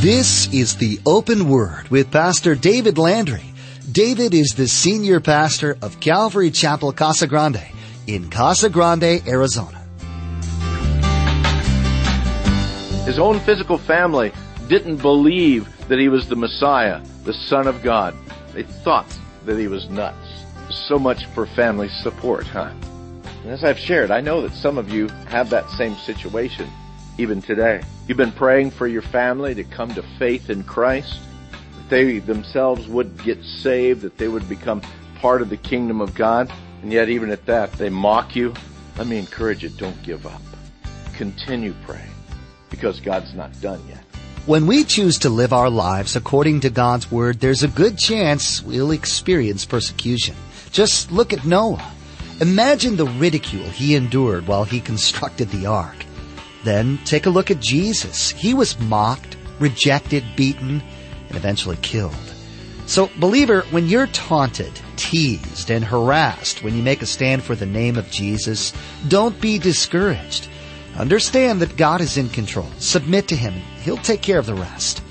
This is the Open Word with Pastor David Landry. David is the senior pastor of Calvary Chapel Casa Grande in Casa Grande, Arizona. His own physical family didn't believe that he was the Messiah, the Son of God. They thought that he was nuts. So much for family support, huh? And as I've shared, I know that some of you have that same situation even today. You've been praying for your family to come to faith in Christ, that they themselves would get saved, that they would become part of the kingdom of God, and yet even at that, they mock you. Let me encourage you, don't give up. Continue praying, because God's not done yet. When we choose to live our lives according to God's Word, there's a good chance we'll experience persecution. Just look at Noah. Imagine the ridicule he endured while he constructed the ark. Then take a look at Jesus. He was mocked, rejected, beaten, and eventually killed. So, believer, when you're taunted, teased, and harassed when you make a stand for the name of Jesus, don't be discouraged. Understand that God is in control. Submit to Him, He'll take care of the rest.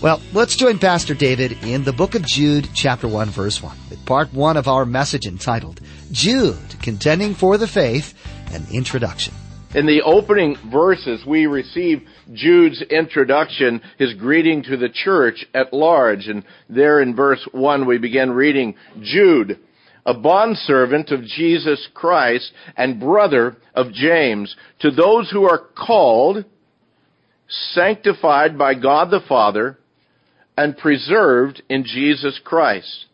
Well, let's join Pastor David in the book of Jude, chapter 1, verse 1, with part 1 of our message entitled, Jude, Contending for the Faith, an Introduction. In the opening verses, we receive Jude's introduction, his greeting to the church at large. And there in verse 1, we begin reading, Jude, a bondservant of Jesus Christ and brother of James, to those who are called, sanctified by God the Father, and preserved in Jesus Christ.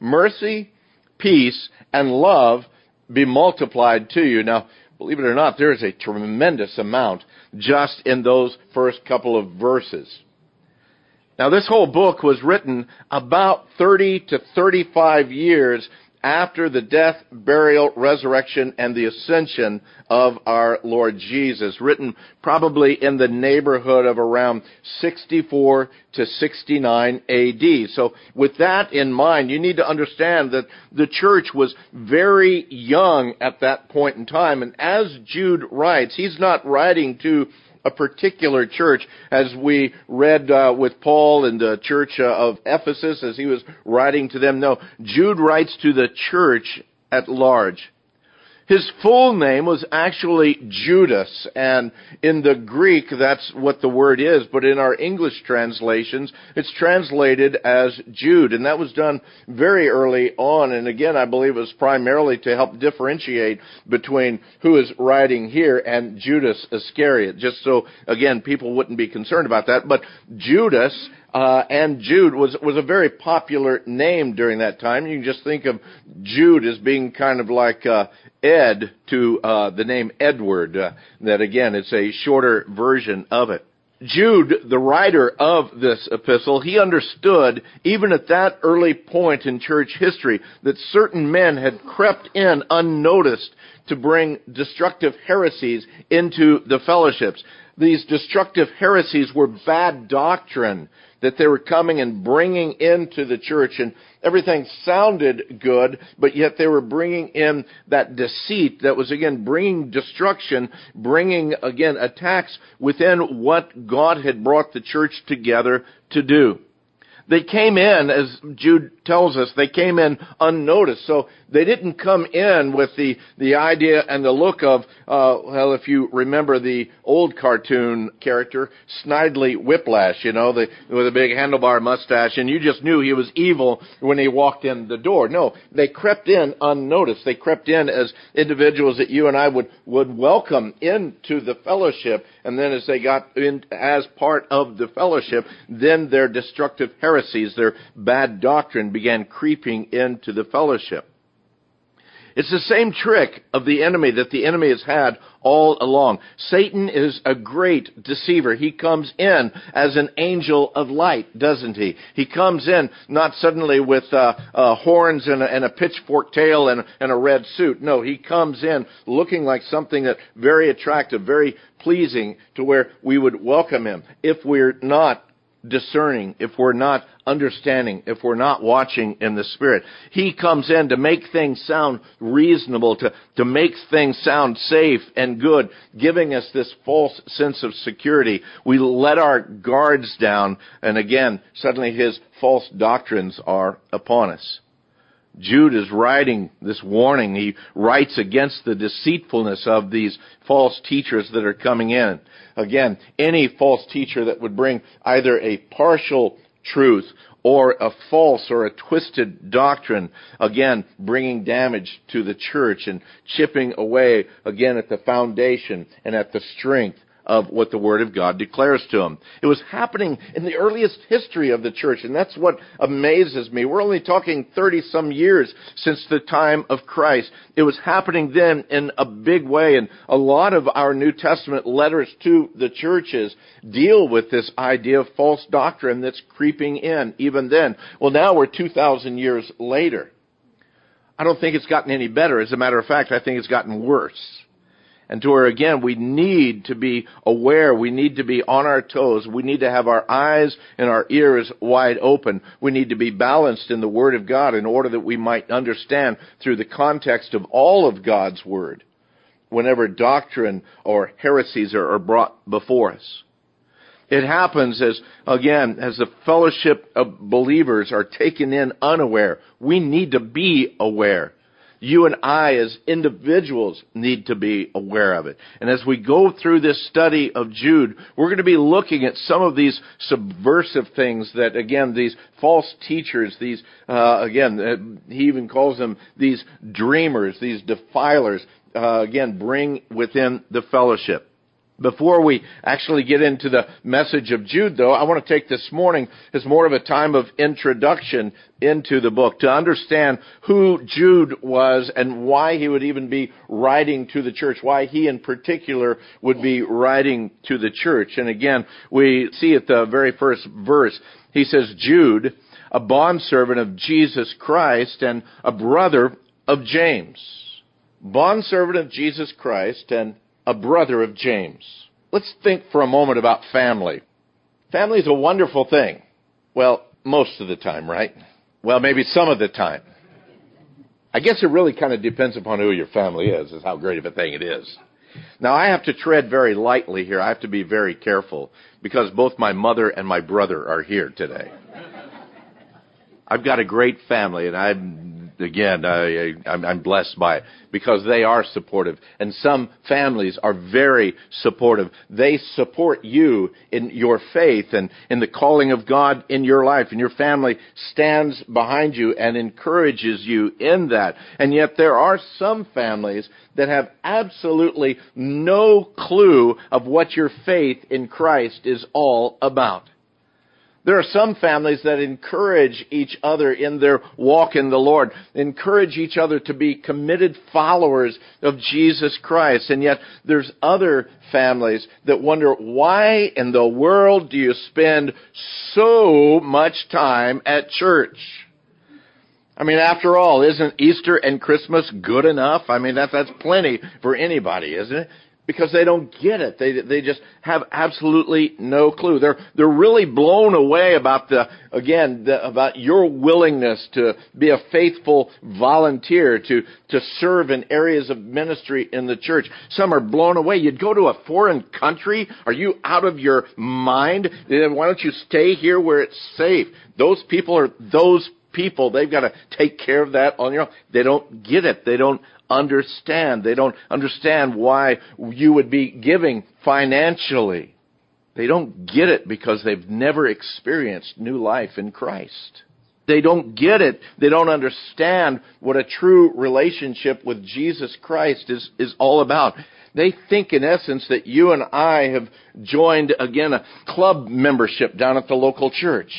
Mercy, peace, and love be multiplied to you. Now, believe it or not, there is a tremendous amount just in those first couple of verses. Now, this whole book was written about 30 to 35 years after the death, burial, resurrection, and the ascension of our Lord Jesus, written probably in the neighborhood of around 64 to 69 AD. So with that in mind, you need to understand that the church was very young at that point in time. And as Jude writes, he's not writing to a particular church, as we read uh, with Paul in the church uh, of Ephesus as he was writing to them. No, Jude writes to the church at large. His full name was actually Judas, and in the Greek, that's what the word is, but in our English translations, it's translated as Jude, and that was done very early on, and again, I believe it was primarily to help differentiate between who is writing here and Judas Iscariot, just so, again, people wouldn't be concerned about that, but Judas uh, and Jude was was a very popular name during that time. You can just think of Jude as being kind of like uh, Ed to uh, the name Edward. Uh, that again, it's a shorter version of it. Jude, the writer of this epistle, he understood, even at that early point in church history, that certain men had crept in unnoticed to bring destructive heresies into the fellowships. These destructive heresies were bad doctrine that they were coming and bringing into the church and everything sounded good, but yet they were bringing in that deceit that was again bringing destruction, bringing again attacks within what God had brought the church together to do. They came in, as Jude tells us, they came in unnoticed. So they didn't come in with the, the idea and the look of, uh, well, if you remember the old cartoon character, Snidely Whiplash, you know, the, with a big handlebar mustache, and you just knew he was evil when he walked in the door. No, they crept in unnoticed. They crept in as individuals that you and I would, would welcome into the fellowship, and then as they got in as part of the fellowship, then their destructive heresies, their bad doctrine began creeping into the fellowship. It's the same trick of the enemy that the enemy has had all along. Satan is a great deceiver. He comes in as an angel of light, doesn't he? He comes in not suddenly with uh, uh, horns and a, and a, pitchfork tail and, and a red suit. No, he comes in looking like something that very attractive, very pleasing to where we would welcome him. If we're not discerning, if we're not understanding, if we're not watching in the Spirit. He comes in to make things sound reasonable, to, to make things sound safe and good, giving us this false sense of security. We let our guards down, and again, suddenly his false doctrines are upon us. Jude is writing this warning. He writes against the deceitfulness of these false teachers that are coming in. Again, any false teacher that would bring either a partial truth or a false or a twisted doctrine, again, bringing damage to the church and chipping away again at the foundation and at the strength of what the Word of God declares to them. It was happening in the earliest history of the church, and that's what amazes me. We're only talking 30 some years since the time of Christ. It was happening then in a big way, and a lot of our New Testament letters to the churches deal with this idea of false doctrine that's creeping in even then. Well, now we're 2,000 years later. I don't think it's gotten any better. As a matter of fact, I think it's gotten worse. And to her again, we need to be aware. We need to be on our toes. We need to have our eyes and our ears wide open. We need to be balanced in the Word of God in order that we might understand through the context of all of God's Word whenever doctrine or heresies are, brought before us. It happens as, again, as the fellowship of believers are taken in unaware. We need to be aware you and I as individuals need to be aware of it. And as we go through this study of Jude, we're going to be looking at some of these subversive things that, again, these false teachers, these, uh, again, uh, he even calls them these dreamers, these defilers, uh, again, bring within the fellowship. Before we actually get into the message of Jude, though, I want to take this morning as more of a time of introduction into the book to understand who Jude was and why he would even be writing to the church, why he in particular would be writing to the church. And again, we see at the very first verse, he says, Jude, a bondservant of Jesus Christ and a brother of James. Bondservant of Jesus Christ and a brother of James. Let's think for a moment about family. Family is a wonderful thing. Well, most of the time, right? Well, maybe some of the time. I guess it really kind of depends upon who your family is, is how great of a thing it is. Now I have to tread very lightly here. I have to be very careful because both my mother and my brother are here today. I've got a great family and I'm again, I, I'm blessed by it because they are supportive. And some families are very supportive. They support you in your faith and in the calling of God in your life. And your family stands behind you and encourages you in that. And yet there are some families that have absolutely no clue of what your faith in Christ is all about. There are some families that encourage each other in their walk in the Lord, encourage each other to be committed followers of Jesus Christ. And yet there's other families that wonder why in the world do you spend so much time at church? I mean, after all, isn't Easter and Christmas good enough? I mean, that, that's plenty for anybody, isn't it? Because they don't get it. They they just have absolutely no clue. They're they're really blown away about the again the, about your willingness to be a faithful volunteer to to serve in areas of ministry in the church. Some are blown away. You'd go to a foreign country? Are you out of your mind? Why don't you stay here where it's safe? Those people are those people. They've got to take care of that on your own. They don't get it. They don't understand. They don't understand why you would be giving financially. They don't get it because they've never experienced new life in Christ. They don't get it. They don't understand what a true relationship with Jesus Christ is, is all about. They think in essence that you and I have joined again a club membership down at the local church.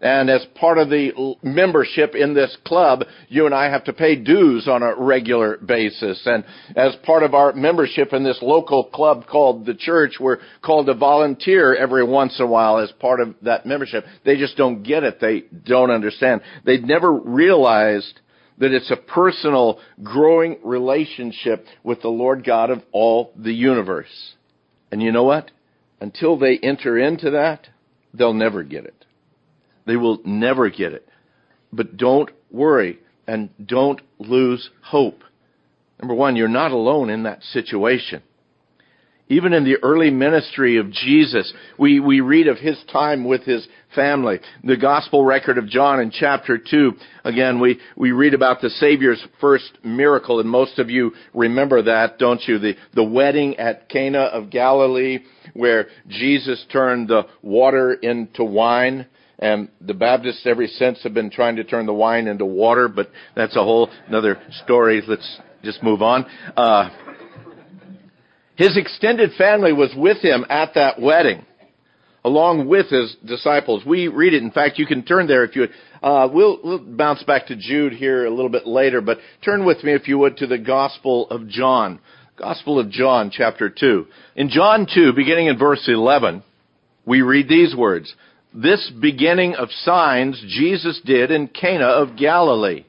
And as part of the membership in this club, you and I have to pay dues on a regular basis. And as part of our membership in this local club called the church, we're called to volunteer every once in a while as part of that membership. They just don't get it. They don't understand. They never realized that it's a personal, growing relationship with the Lord God of all the universe. And you know what? Until they enter into that, they'll never get it. They will never get it. But don't worry and don't lose hope. Number one, you're not alone in that situation. Even in the early ministry of Jesus, we, we read of his time with his family. The gospel record of John in chapter 2, again, we, we read about the Savior's first miracle, and most of you remember that, don't you? The, the wedding at Cana of Galilee, where Jesus turned the water into wine. And the Baptists ever since have been trying to turn the wine into water, but that's a whole another story. Let's just move on. Uh, his extended family was with him at that wedding, along with his disciples. We read it. In fact, you can turn there if you would. Uh, we'll, we'll bounce back to Jude here a little bit later, but turn with me, if you would, to the Gospel of John. Gospel of John, chapter 2. In John 2, beginning in verse 11, we read these words. This beginning of signs Jesus did in Cana of Galilee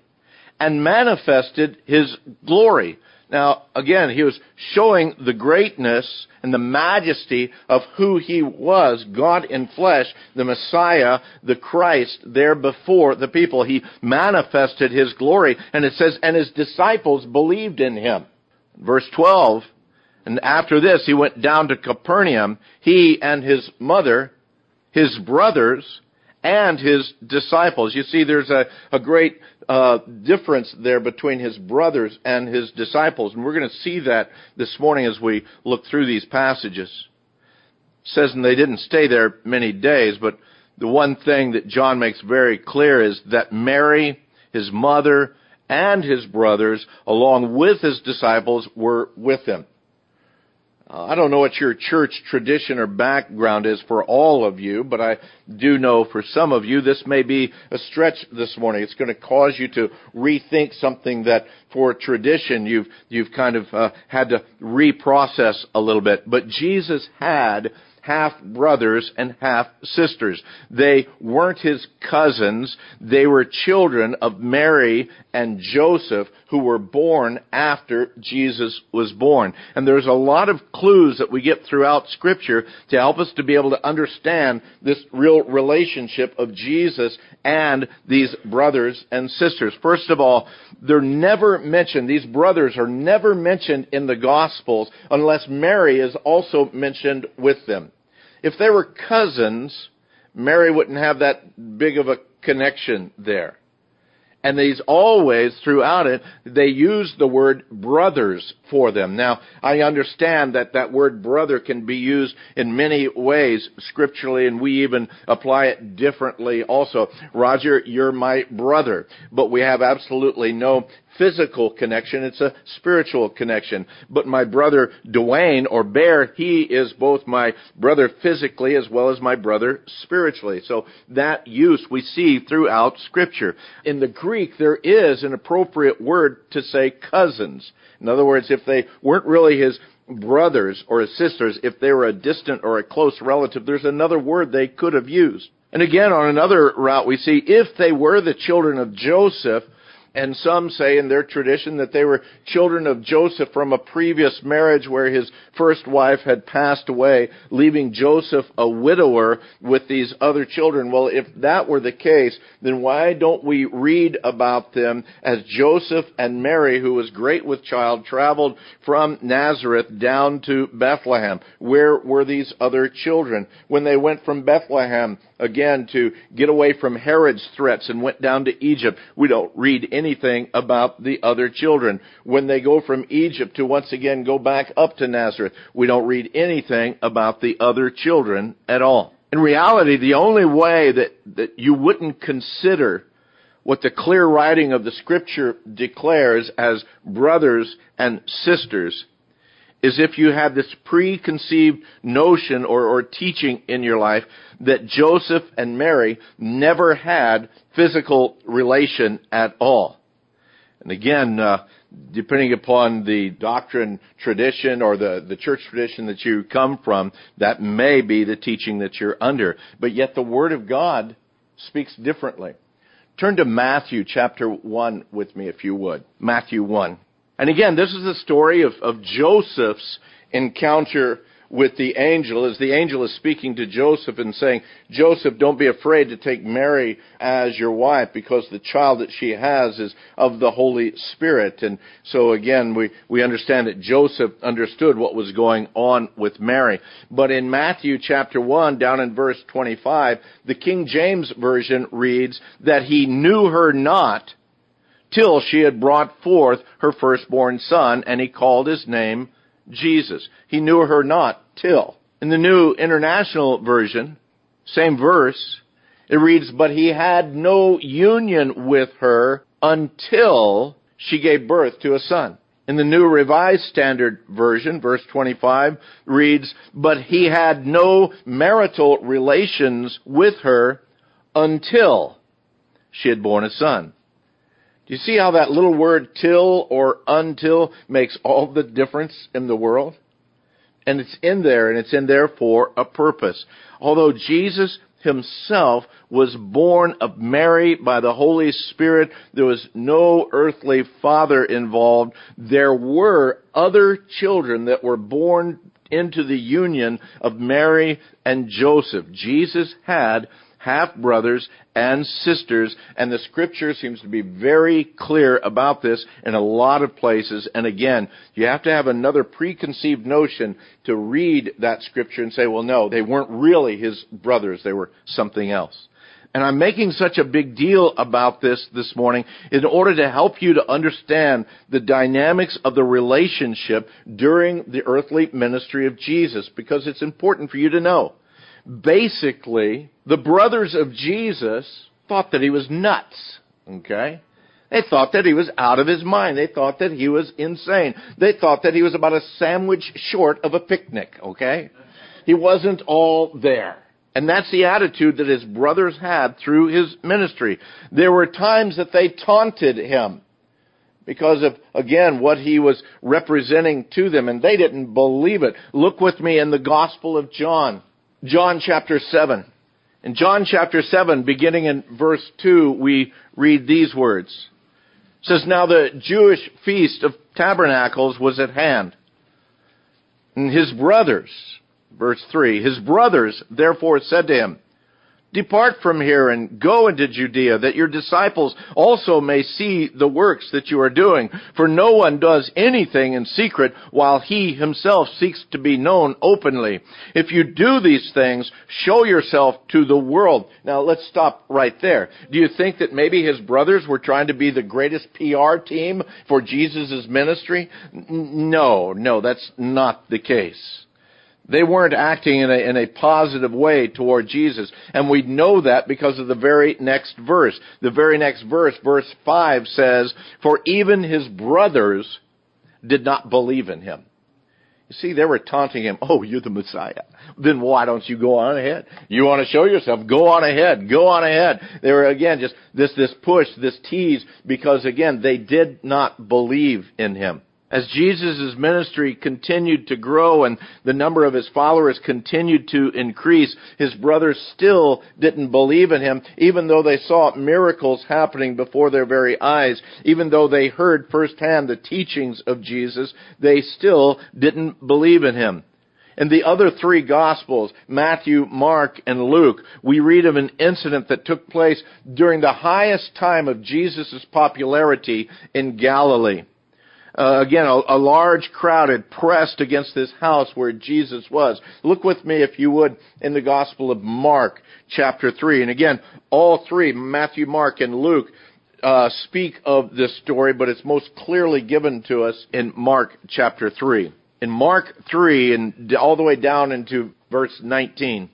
and manifested his glory. Now, again, he was showing the greatness and the majesty of who he was, God in flesh, the Messiah, the Christ, there before the people. He manifested his glory, and it says, and his disciples believed in him. Verse 12, and after this he went down to Capernaum, he and his mother, his brothers, and his disciples. You see, there's a, a great uh, difference there between his brothers and his disciples, and we're going to see that this morning as we look through these passages. It says, and they didn't stay there many days, but the one thing that John makes very clear is that Mary, his mother, and his brothers, along with his disciples, were with him. Uh, I don't know what your church tradition or background is for all of you, but I do know for some of you this may be a stretch this morning. It's going to cause you to rethink something that for tradition you've, you've kind of uh, had to reprocess a little bit. But Jesus had half brothers and half sisters. They weren't his cousins. They were children of Mary and Joseph who were born after Jesus was born. And there's a lot of clues that we get throughout scripture to help us to be able to understand this real relationship of Jesus and these brothers and sisters. First of all, they're never mentioned, these brothers are never mentioned in the Gospels unless Mary is also mentioned with them. If they were cousins, Mary wouldn't have that big of a connection there. And these always, throughout it, they use the word brothers for them. Now, I understand that that word brother can be used in many ways scripturally, and we even apply it differently also. Roger, you're my brother. But we have absolutely no physical connection, it's a spiritual connection. But my brother Dwayne or Bear, he is both my brother physically as well as my brother spiritually. So that use we see throughout scripture. In the Greek, there is an appropriate word to say cousins. In other words, if they weren't really his brothers or his sisters, if they were a distant or a close relative, there's another word they could have used. And again, on another route, we see if they were the children of Joseph, and some say in their tradition that they were children of Joseph from a previous marriage where his first wife had passed away, leaving Joseph a widower with these other children. Well, if that were the case, then why don't we read about them as Joseph and Mary, who was great with child, traveled from Nazareth down to Bethlehem? Where were these other children? When they went from Bethlehem, again, to get away from Herod's threats and went down to Egypt, we don't read any anything about the other children. When they go from Egypt to once again go back up to Nazareth, we don't read anything about the other children at all. In reality, the only way that, that you wouldn't consider what the clear writing of the scripture declares as brothers and sisters is if you have this preconceived notion or, or teaching in your life that Joseph and Mary never had physical relation at all. And again, uh, depending upon the doctrine tradition or the, the church tradition that you come from, that may be the teaching that you're under. But yet the Word of God speaks differently. Turn to Matthew chapter 1 with me if you would. Matthew 1. And again, this is the story of, of Joseph's encounter with the angel as the angel is speaking to Joseph and saying, Joseph, don't be afraid to take Mary as your wife because the child that she has is of the Holy Spirit. And so again, we, we understand that Joseph understood what was going on with Mary. But in Matthew chapter 1, down in verse 25, the King James Version reads that he knew her not till she had brought forth her firstborn son, and he called his name Jesus. He knew her not till. In the New International Version, same verse, it reads, But he had no union with her until she gave birth to a son. In the New Revised Standard Version, verse 25 reads, But he had no marital relations with her until she had born a son. Do you see how that little word till or until makes all the difference in the world? And it's in there, and it's in there for a purpose. Although Jesus himself was born of Mary by the Holy Spirit, there was no earthly father involved. There were other children that were born into the union of Mary and Joseph. Jesus had half brothers and sisters, and the scripture seems to be very clear about this in a lot of places. And again, you have to have another preconceived notion to read that scripture and say, well, no, they weren't really his brothers, they were something else. And I'm making such a big deal about this this morning in order to help you to understand the dynamics of the relationship during the earthly ministry of Jesus, because it's important for you to know basically, the brothers of Jesus thought that he was nuts. Okay? They thought that he was out of his mind. They thought that he was insane. They thought that he was about a sandwich short of a picnic. Okay? He wasn't all there. And that's the attitude that his brothers had through his ministry. There were times that they taunted him because of, again, what he was representing to them, and they didn't believe it. Look with me in the Gospel of John. John chapter 7. In John chapter 7, beginning in verse 2, we read these words. It says, Now the Jewish feast of tabernacles was at hand. And his brothers, verse 3, his brothers therefore said to him, Depart from here and go into Judea, that your disciples also may see the works that you are doing. For no one does anything in secret while he himself seeks to be known openly. If you do these things, show yourself to the world. Now let's stop right there. Do you think that maybe his brothers were trying to be the greatest PR team for Jesus' ministry? No, no, that's not the case. They weren't acting in a, in a positive way toward Jesus. And we know that because of the very next verse. The very next verse, verse 5 says, For even his brothers did not believe in him. You see, they were taunting him, Oh, you're the Messiah. Then why don't you go on ahead? You want to show yourself? Go on ahead. Go on ahead. They were again just this, this push, this tease, because again, they did not believe in him. As Jesus' ministry continued to grow and the number of his followers continued to increase, his brothers still didn't believe in him, even though they saw miracles happening before their very eyes, even though they heard firsthand the teachings of Jesus, they still didn't believe in him. In the other three Gospels, Matthew, Mark, and Luke, we read of an incident that took place during the highest time of Jesus' popularity in Galilee uh, again, a, a large crowd had pressed against this house where Jesus was. Look with me, if you would, in the Gospel of Mark, chapter 3. And again, all three, Matthew, Mark, and Luke, uh, speak of this story, but it's most clearly given to us in Mark chapter 3. In Mark 3, and all the way down into verse 19,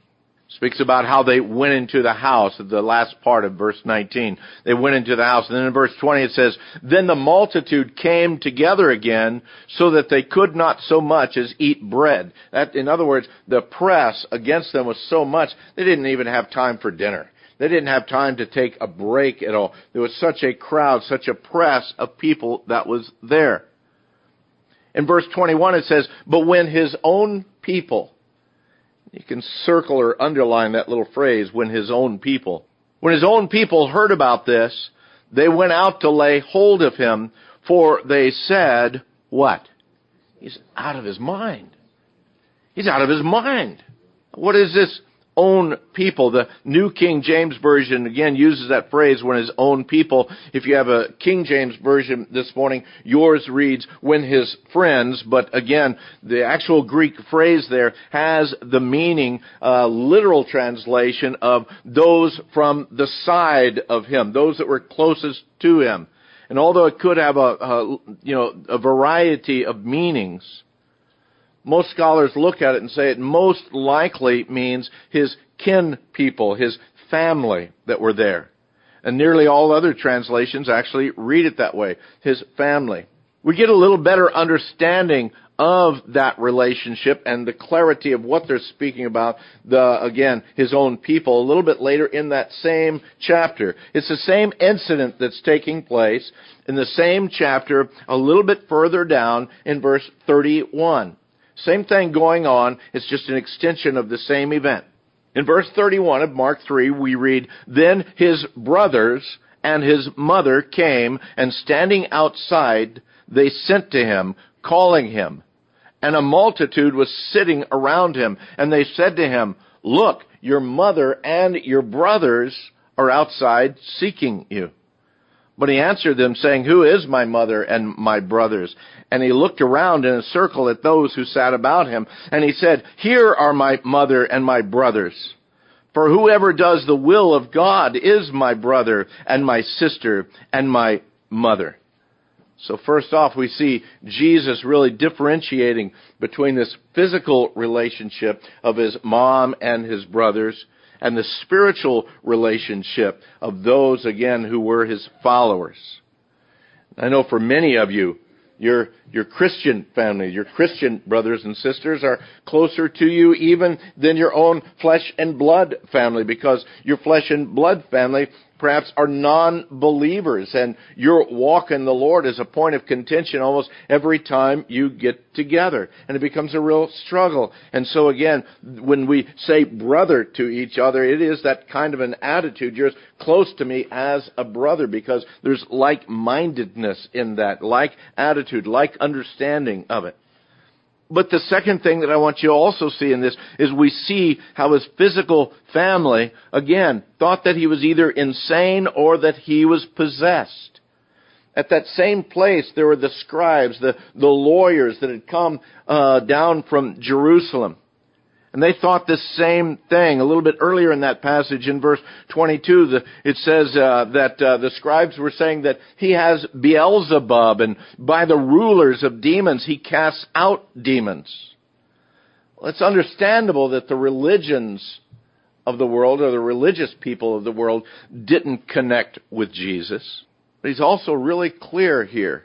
speaks about how they went into the house at the last part of verse 19 they went into the house and then in verse 20 it says then the multitude came together again so that they could not so much as eat bread. That in other words the press against them was so much they didn't even have time for dinner. They didn't have time to take a break at all. There was such a crowd such a press of people that was there. In verse 21 it says but when his own people you can circle or underline that little phrase, when his own people. When his own people heard about this, they went out to lay hold of him, for they said, what? He's out of his mind. He's out of his mind. What is this own people. The New King James Version again uses that phrase when his own people. If you have a King James Version this morning, yours reads when his friends, but again, the actual Greek phrase there has the meaning, uh, literal translation of those from the side of him, those that were closest to him. And although it could have a, a you know, a variety of meanings, most scholars look at it and say it most likely means his kin people, his family that were there. And nearly all other translations actually read it that way. His family. We get a little better understanding of that relationship and the clarity of what they're speaking about, the, again, his own people, a little bit later in that same chapter. It's the same incident that's taking place in the same chapter, a little bit further down in verse 31. Same thing going on. It's just an extension of the same event. In verse 31 of Mark 3, we read, Then his brothers and his mother came, and standing outside, they sent to him, calling him. And a multitude was sitting around him, and they said to him, Look, your mother and your brothers are outside seeking you. But he answered them, saying, Who is my mother and my brothers? And he looked around in a circle at those who sat about him, and he said, Here are my mother and my brothers. For whoever does the will of God is my brother and my sister and my mother. So first off, we see Jesus really differentiating between this physical relationship of his mom and his brothers and the spiritual relationship of those, again, who were his followers. I know for many of you, your, your Christian family, your Christian brothers and sisters are closer to you even than your own flesh and blood family because your flesh and blood family perhaps are non-believers and your walk in the Lord is a point of contention almost every time you get together. And it becomes a real struggle. And so again, when we say brother to each other, it is that kind of an attitude. You're as close to me as a brother because there's like-mindedness in that, like attitude, like understanding of it. But the second thing that I want you to also see in this is we see how his physical family, again, thought that he was either insane or that he was possessed. At that same place, there were the scribes, the, the lawyers that had come uh, down from Jerusalem. And they thought the same thing. A little bit earlier in that passage, in verse 22, the, it says uh, that uh, the scribes were saying that he has Beelzebub, and by the rulers of demons, he casts out demons. Well, it's understandable that the religions of the world, or the religious people of the world, didn't connect with Jesus. But he's also really clear here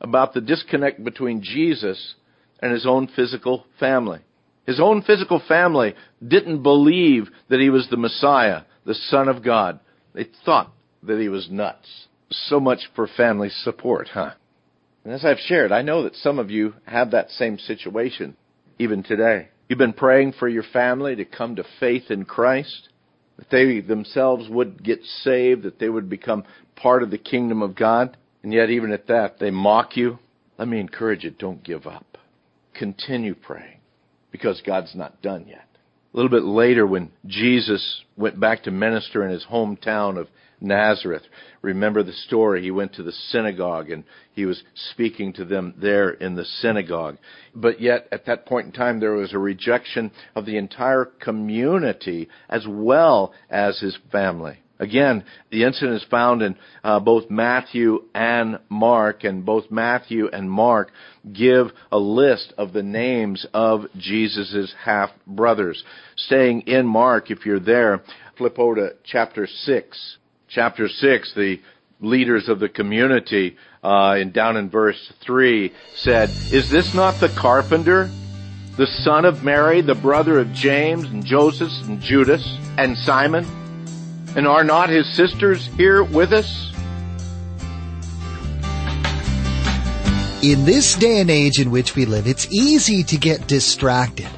about the disconnect between Jesus and his own physical family. His own physical family didn't believe that he was the Messiah, the Son of God. They thought that he was nuts. So much for family support, huh? And as I've shared, I know that some of you have that same situation even today. You've been praying for your family to come to faith in Christ, that they themselves would get saved, that they would become part of the kingdom of God, and yet even at that, they mock you. Let me encourage you, don't give up. Continue praying because God's not done yet. A little bit later, when Jesus went back to minister in his hometown of Nazareth, remember the story. He went to the synagogue and he was speaking to them there in the synagogue. But yet, at that point in time, there was a rejection of the entire community as well as his family. Again, the incident is found in uh, both Matthew and Mark, and both Matthew and Mark give a list of the names of Jesus' half brothers. Staying in Mark, if you're there, flip over to chapter 6. Chapter 6, the leaders of the community, uh, in, down in verse 3, said, Is this not the carpenter? The son of Mary, the brother of James and Joseph and Judas and Simon? And are not his sisters here with us? In this day and age in which we live, it's easy to get distracted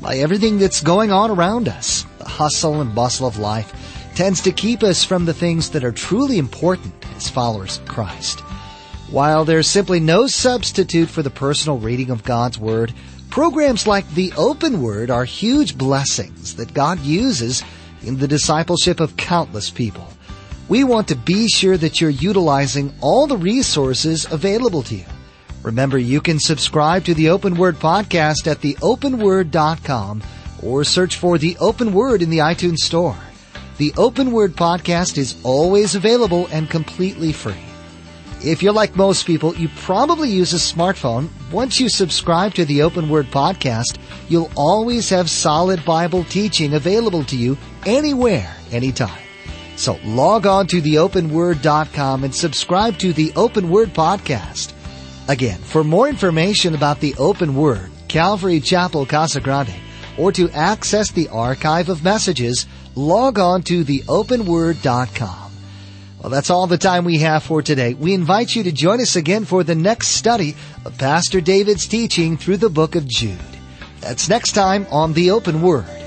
by everything that's going on around us. The hustle and bustle of life tends to keep us from the things that are truly important as followers of Christ. While there's simply no substitute for the personal reading of God's Word, Programs like the Open Word are huge blessings that God uses in the discipleship of countless people. We want to be sure that you're utilizing all the resources available to you. Remember, you can subscribe to the Open Word podcast at theopenword.com or search for the Open Word in the iTunes Store. The Open Word podcast is always available and completely free. If you're like most people, you probably use a smartphone. Once you subscribe to the Open Word podcast, you'll always have solid Bible teaching available to you anywhere, anytime. So log on to theopenword.com and subscribe to the Open Word podcast. Again, for more information about the Open Word, Calvary Chapel Casa Grande, or to access the archive of messages, log on to theopenword.com. Well, that's all the time we have for today. We invite you to join us again for the next study of Pastor David's teaching through the book of Jude. That's next time on The Open Word.